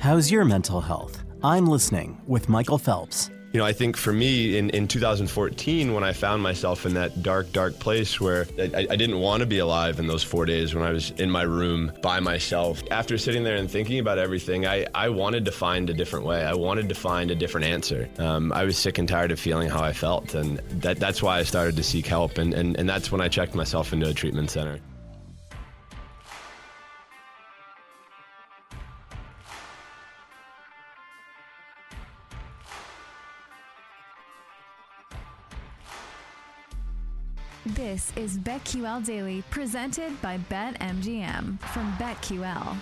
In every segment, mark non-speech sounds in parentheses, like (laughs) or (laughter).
How's your mental health? I'm listening with Michael Phelps. You know, I think for me in, in 2014, when I found myself in that dark, dark place where I, I didn't want to be alive in those four days when I was in my room by myself, after sitting there and thinking about everything, I, I wanted to find a different way. I wanted to find a different answer. Um, I was sick and tired of feeling how I felt. And that, that's why I started to seek help. And, and, and that's when I checked myself into a treatment center. This is BetQL Daily, presented by BetMGM from BetQL.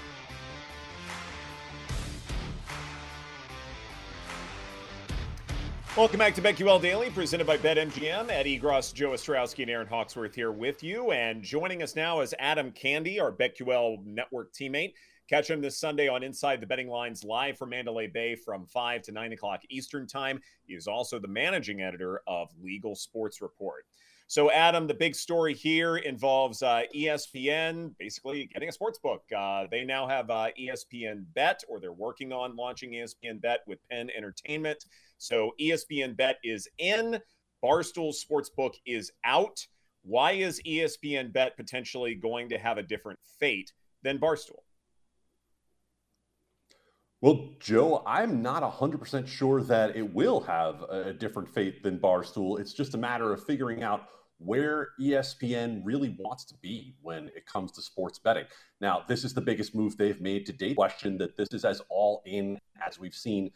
Welcome back to BetQL Daily, presented by BetMGM. Eddie Gross, Joe Ostrowski, and Aaron Hawksworth here with you. And joining us now is Adam Candee, our BetQL network teammate. Catch him this Sunday on Inside the Betting Lines live from Mandalay Bay from 5 to 9 o'clock Eastern Time. He is also the managing editor of Legal Sports Report. So, Adam, the big story here involves uh, ESPN basically getting a sports book. Uh, they now have uh, ESPN Bet, or they're working on launching ESPN Bet with Penn Entertainment. So, ESPN Bet is in, Barstool Sportsbook is out. Why is ESPN Bet potentially going to have a different fate than Barstool? Well, Joe, I'm not 100% sure that it will have a different fate than Barstool. It's just a matter of figuring out where ESPN really wants to be when it comes to sports betting. Now, this is the biggest move they've made to date. Question that this is as all in as we've seen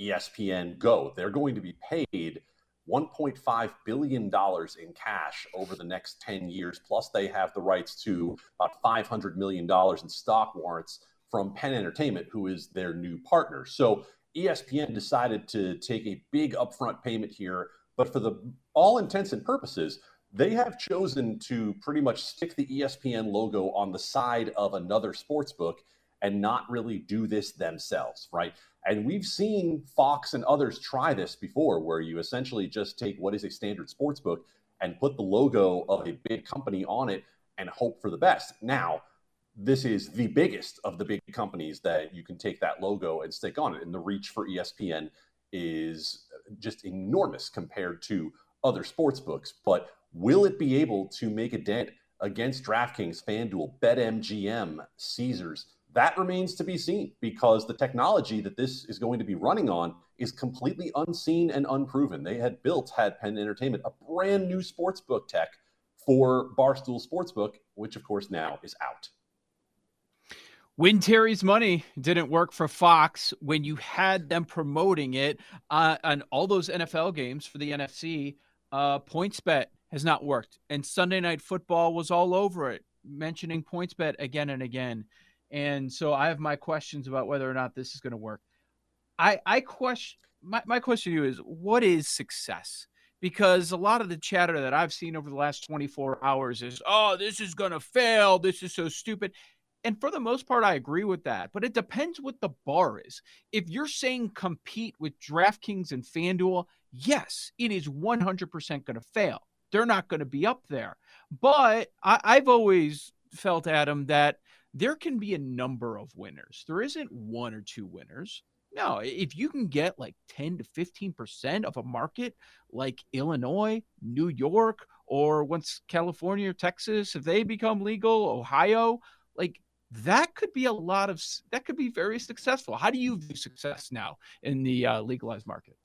ESPN go. They're going to be paid $1.5 billion in cash over the next 10 years. Plus, they have the rights to about $500 million in stock warrants from Penn Entertainment, who is their new partner. So, ESPN decided to take a big upfront payment here, but for the all intents and purposes, they have chosen to pretty much stick the ESPN logo on the side of another sports book and not really do this themselves, right? And we've seen Fox and others try this before, where you essentially just take what is a standard sports book and put the logo of a big company on it and hope for the best. Now, this is the biggest of the big companies that you can take that logo and stick on it. And the reach for ESPN is just enormous compared to other sports books. But Will it be able to make a dent against DraftKings, FanDuel, BetMGM, Caesars? That remains to be seen because the technology that this is going to be running on is completely unseen and unproven. They had built, had Penn Entertainment, a brand new sportsbook tech for Barstool Sportsbook, which of course now is out. When Terry's money didn't work for Fox, when you had them promoting it uh, on all those NFL games for the NFC, uh, PointsBet has not worked. And Sunday Night Football was all over it, mentioning PointsBet again and again. And so I have my questions about whether or not this is going to work. I I question my, my question to you is what is success? Because a lot of the chatter that I've seen over the last 24 hours is, oh, this is going to fail. This is so stupid. And for the most part, I agree with that. But it depends what the bar is. If you're saying compete with DraftKings and FanDuel, yes, it is 100% going to fail they're not going to be up there. But I, I've always felt, Adam, that there can be a number of winners. There isn't one or two winners. No, if you can get like 10 to 15% of a market like Illinois, New York, or once California or Texas, if they become legal, Ohio, like that could be a lot of that could be very successful. How do you view success now in the uh, legalized market?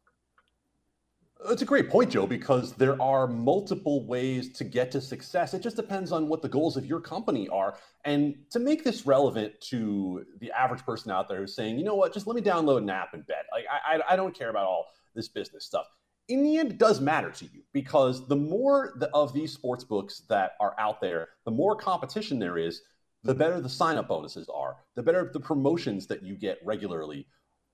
That's a great point, Joe, because there are multiple ways to get to success. It just depends on what the goals of your company are. And to make this relevant to the average person out there who's saying, you know what, just let me download an app and bet. Like, I, I don't care about all this business stuff. In the end, it does matter to you because the more of these sports books that are out there, the more competition there is, the better the sign up bonuses are, the better the promotions that you get regularly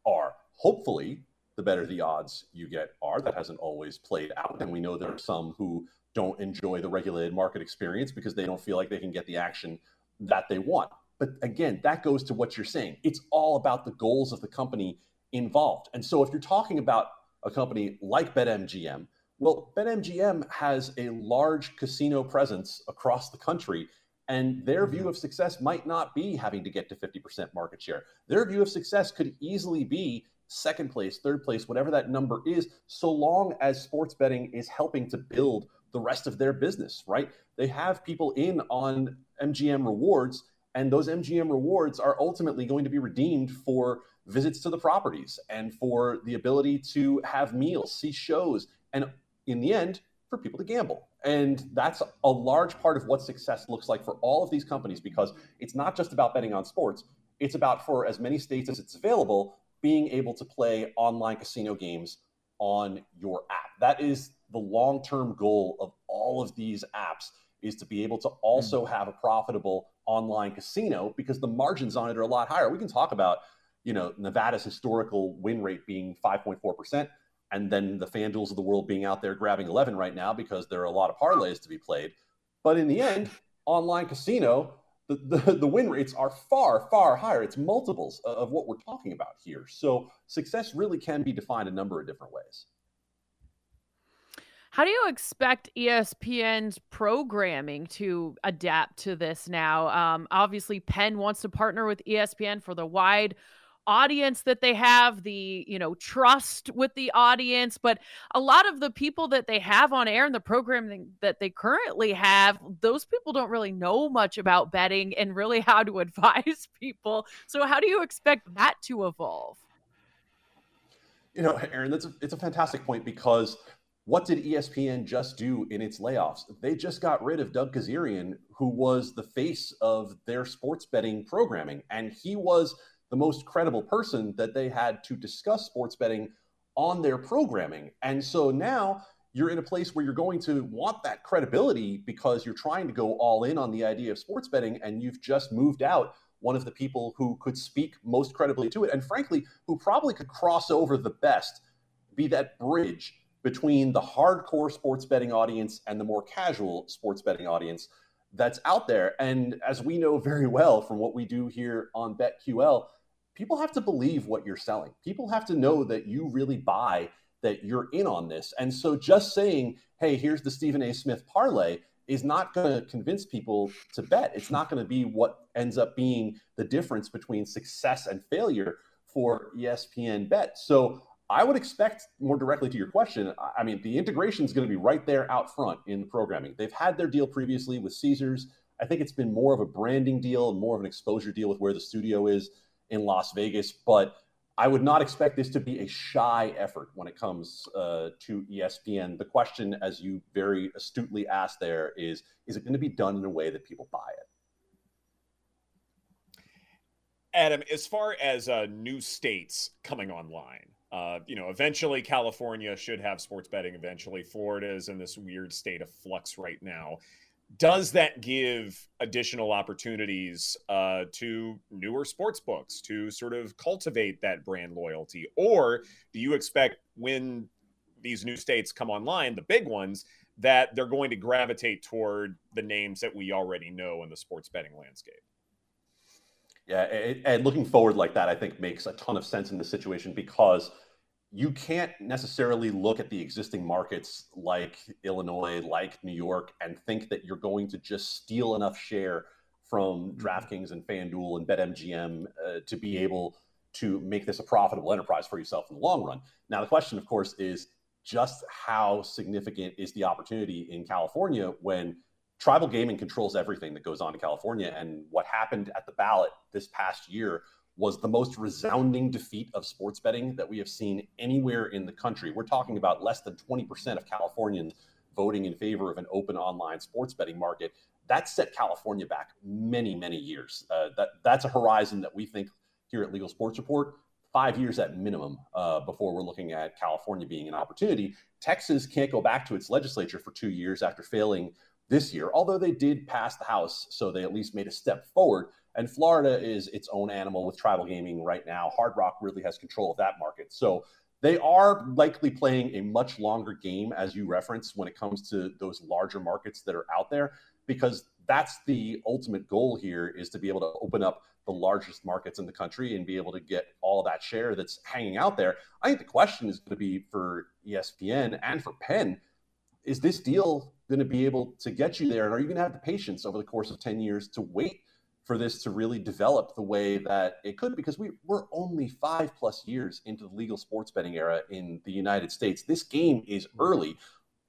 are. Hopefully, the better the odds you get are. That hasn't always played out. And we know there are some who don't enjoy the regulated market experience because they don't feel like they can get the action that they want. But again, that goes to what you're saying. It's all about the goals of the company involved. And so if you're talking about a company like BetMGM, well, BetMGM has a large casino presence across the country. And their view mm-hmm. of success might not be having to get to 50% market share. Their view of success could easily be second place, third place, whatever that number is, so long as sports betting is helping to build the rest of their business, right? They have people in on MGM rewards, and those MGM rewards are ultimately going to be redeemed for visits to the properties and for the ability to have meals, see shows, and in the end, for people to gamble. And that's a large part of what success looks like for all of these companies because it's not just about betting on sports. It's about, for as many states as it's available, being able to play online casino games on your app. That is the long term goal of all of these apps is to be able to also mm. have a profitable online casino because the margins on it are a lot higher. We can talk about, you know, Nevada's historical win rate being 5.4% and then the FanDuels of the world being out there grabbing 11 right now because there are a lot of parlays to be played. But in the end, online casino, the, the, the, win rates are far, far higher. It's multiples of what we're talking about here. So success really can be defined a number of different ways. How do you expect ESPN's programming to adapt to this now? Um, obviously, Penn wants to partner with ESPN for the wide audience that they have, the, you know, trust with the audience, but a lot of the people that they have on air and the programming that they currently have, those people don't really know much about betting and really (laughs) how to advise people. So how do you expect that to evolve? You know, Aaron, that's a, it's a fantastic point because what did ESPN just do in its layoffs? They just got rid of Doug Kezirian, who was the face of their sports betting programming, and he was the most credible person that they had to discuss sports betting on their programming. And so now you're in a place where you're going to want that credibility because you're trying to go all in on the idea of sports betting and you've just moved out one of the people who could speak most credibly to it and frankly who probably could cross over the best be that bridge between the hardcore sports betting audience and the more casual sports betting audience that's out there and as we know very well from what we do here on betql people have to believe what you're selling. People have to know that you really buy that you're in on this. And so just saying, hey, here's the Stephen A. Smith parlay is not going to convince people to bet. It's not going to be what ends up being the difference between success and failure for ESPN Bet. So I would expect more directly to your question. I mean, the integration is going to be right there out front in the programming. They've had their deal previously with Caesars. I think it's been more of a branding deal and more of an exposure deal with where the studio is in Las Vegas. But I would not expect this to be a shy effort when it comes uh, to ESPN. The question, as you very astutely asked there, is is it going to be done in a way that people buy it? Adam, as far as uh, new states coming online, uh, you know, eventually California should have sports betting. Eventually, Florida is in this weird state of flux right now does that give additional opportunities uh, to newer sports books to sort of cultivate that brand loyalty? Or do you expect when these new states come online the big ones that they're going to gravitate toward the names that we already know in the sports betting landscape? Yeah and looking forward like that i think makes a ton of sense in this situation because you can't necessarily look at the existing markets like Illinois, like New York, and think that you're going to just steal enough share from mm-hmm. DraftKings and FanDuel and BetMGM uh, to be able to make this a profitable enterprise for yourself in the long run. Now, the question, of course, is just how significant is the opportunity in California when tribal gaming controls everything that goes on in California? And what happened at the ballot this past year was the most resounding defeat of sports betting that we have seen anywhere in the country. We're talking about less than 20% of Californians voting in favor of an open online sports betting market. That set California back many, many years. Uh, that that's a horizon that we think here at Legal Sports Report five years at minimum uh, before we're looking at California being an opportunity. Texas can't go back to its legislature for two years after failing this year, although they did pass the House, so they at least made a step forward. And Florida is its own animal with tribal gaming right now. Hard Rock really has control of that market. So they are likely playing a much longer game, as you reference, when it comes to those larger markets that are out there, because that's the ultimate goal here is to be able to open up the largest markets in the country and be able to get all that share that's hanging out there. I think the question is going to be for ESPN and for Penn is this deal going to be able to get you there? And are you going to have the patience over the course of 10 years to wait for this to really develop the way that it could? Because we, we're only five plus years into the legal sports betting era in the United States. This game is mm-hmm. early,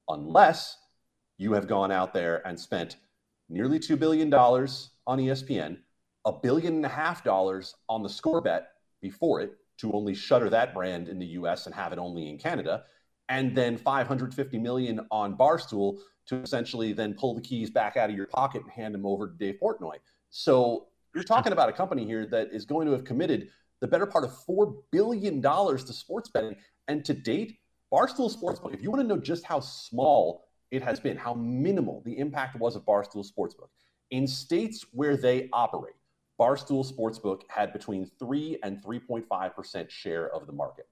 unless you have gone out there and spent nearly $2 billion on ESPN, a billion and a half dollars on the score bet before it to only shutter that brand in the US and have it only in Canada and then 550 million on Barstool to essentially then pull the keys back out of your pocket and hand them over to Dave Portnoy. So you're talking about a company here that is going to have committed the better part of $4 billion to sports betting. And to date, Barstool Sportsbook, if you want to know just how small it has been, how minimal the impact was of Barstool Sportsbook, in states where they operate, Barstool Sportsbook had between 3 and 3.5% share of the market.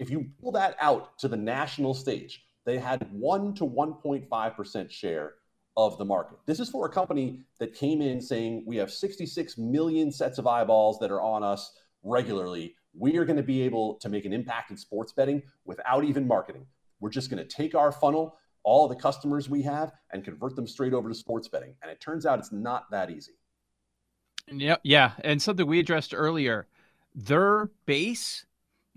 If you pull that out to the national stage, they had 1 to 1.5% share of the market. This is for a company that came in saying, We have 66 million sets of eyeballs that are on us regularly. We are going to be able to make an impact in sports betting without even marketing. We're just going to take our funnel, all the customers we have, and convert them straight over to sports betting. And it turns out it's not that easy. Yeah, yeah, and something we addressed earlier, their base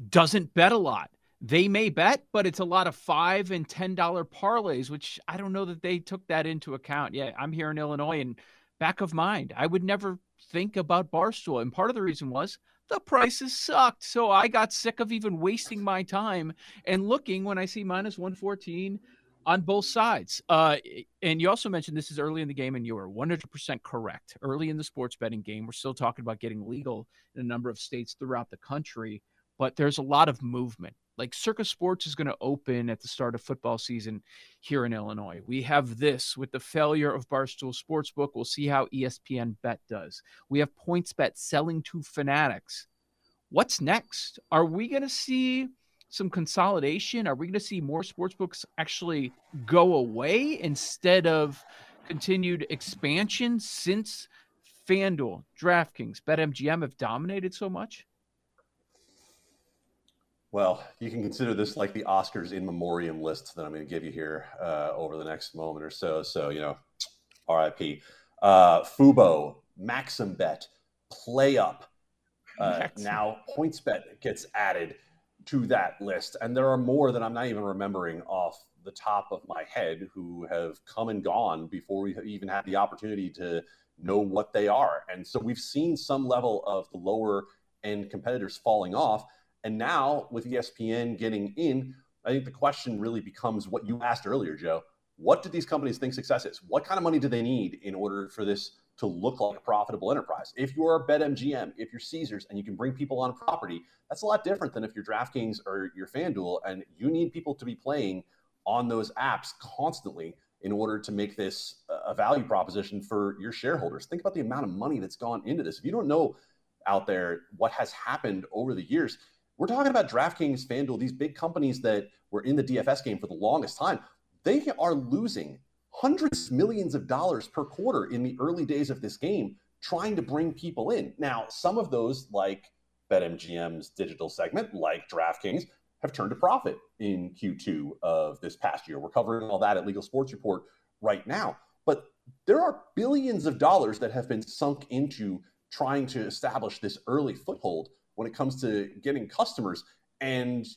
doesn't bet a lot. They may bet, but it's a lot of five and ten dollar parlays, which I don't know that they took that into account. Yeah, I'm here in Illinois, and back of mind, I would never think about Barstool. And part of the reason was the prices sucked. So I got sick of even wasting my time and looking when I see minus 114 on both sides. Uh, and you also mentioned this is early in the game, and you are 100% correct. Early in the sports betting game, we're still talking about getting legal in a number of states throughout the country but there's a lot of movement. Like Circa Sports is going to open at the start of football season here in Illinois. We have this with the failure of Barstool Sportsbook. We'll see how ESPN Bet does. We have PointsBet selling to Fanatics. What's next? Are we going to see some consolidation? Are we going to see more sportsbooks actually go away instead of continued expansion since FanDuel, DraftKings, BetMGM have dominated so much? Well, you can consider this like the Oscars in memoriam list that I'm going to give you here uh, over the next moment or so. So, you know, RIP. Uh, Fubo, MaximBet, PlayUp. (laughs) Uh, now, PointsBet gets added to that list. And there are more that I'm not even remembering off the top of my head who have come and gone before we even had the opportunity to know what they are. And so we've seen some level of the lower end competitors falling off. And now with ESPN getting in, I think the question really becomes what you asked earlier, Joe. What do these companies think success is? What kind of money do they need in order for this to look like a profitable enterprise? If you're a BetMGM, if you're Caesars, and you can bring people on property, that's a lot different than if you're DraftKings or your FanDuel, and you need people to be playing on those apps constantly in order to make this a value proposition for your shareholders. Think about the amount of money that's gone into this. If you don't know out there what has happened over the years, we're talking about DraftKings, FanDuel, these big companies that were in the DFS game for the longest time. They are losing hundreds millions of dollars per quarter in the early days of this game trying to bring people in. Now, some of those, like BetMGM's digital segment, like DraftKings, have turned a profit in Q2 of this past year. We're covering all that at Legal Sports Report right now. But there are billions of dollars that have been sunk into trying to establish this early foothold when it comes to getting customers. And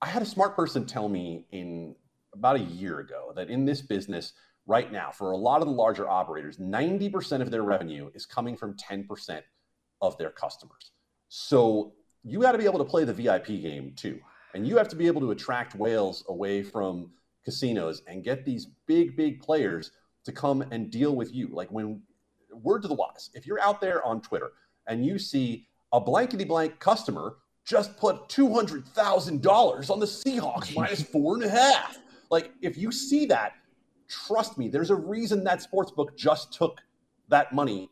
I had a smart person tell me in about a year ago that in this business right now, for a lot of the larger operators, 90% of their revenue is coming from 10% of their customers. So you got to be able to play the VIP game too. And you have to be able to attract whales away from casinos and get these big, big players to come and deal with you. Like when, word to the wise, if you're out there on Twitter and you see a blankety blank customer just put $200,000 on the Seahawks (laughs) minus four and a half. Like, if you see that, trust me, there's a reason that sportsbook just took that money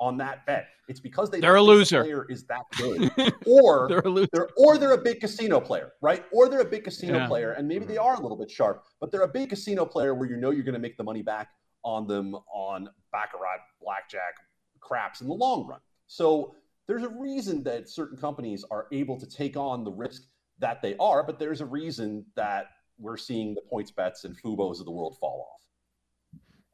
on that bet. It's because they they're a loser. Player is that good, (laughs) or they're a loser. They're, or they're a big casino player, right? Or they're a big casino yeah. player, and maybe they are a little bit sharp, but they're a big casino player where you know you're going to make the money back on them on baccarat, blackjack, craps in the long run. So there's a reason that certain companies are able to take on the risk that they are, but there's a reason that we're seeing the points bets and Fubos of the world fall off.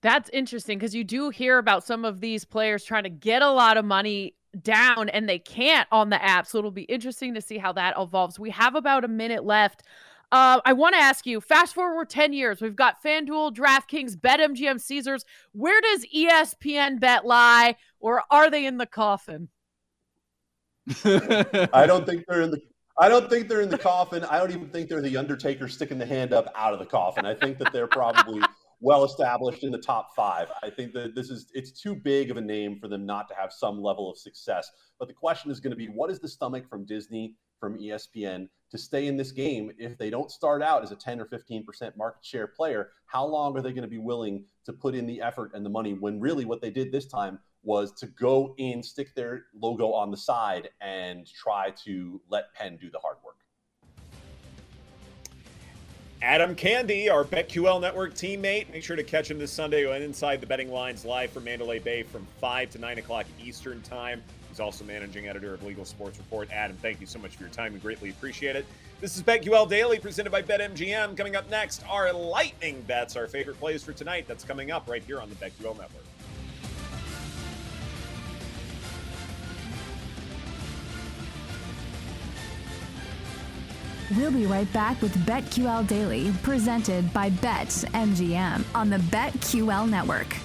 That's interesting because you do hear about some of these players trying to get a lot of money down and they can't on the app. So it'll be interesting to see how that evolves. We have about a minute left. Uh, I want to ask you fast forward 10 years, we've got FanDuel, DraftKings, BetMGM, Caesars. Where does ESPN bet lie, or are they in the coffin? I don't think they're in the I don't think they're in the coffin. I don't even think they're the Undertaker sticking the hand up out of the coffin. I think that they're probably well established in the top five. I think that this is it's too big of a name for them not to have some level of success. But the question is going to be what is the stomach from Disney, from ESPN to stay in this game if they don't start out as a 10 or 15% market share player? How long are they going to be willing to put in the effort and the money when really what they did this time was to go in, stick their logo on the side, and try to let Penn do the hard work? Adam Candee, our BetQL Network teammate. Make sure to catch him this Sunday on Inside the Betting Lines live from Mandalay Bay from 5 to 9 o'clock Eastern Time. He's also managing editor of Legal Sports Report. Adam, thank you so much for your time. We greatly appreciate it. This is BetQL Daily presented by BetMGM. Coming up next, our lightning bets, our favorite plays for tonight. That's coming up right here on the BetQL Network. We'll be right back with BetQL Daily, presented by BetMGM on the BetQL Network.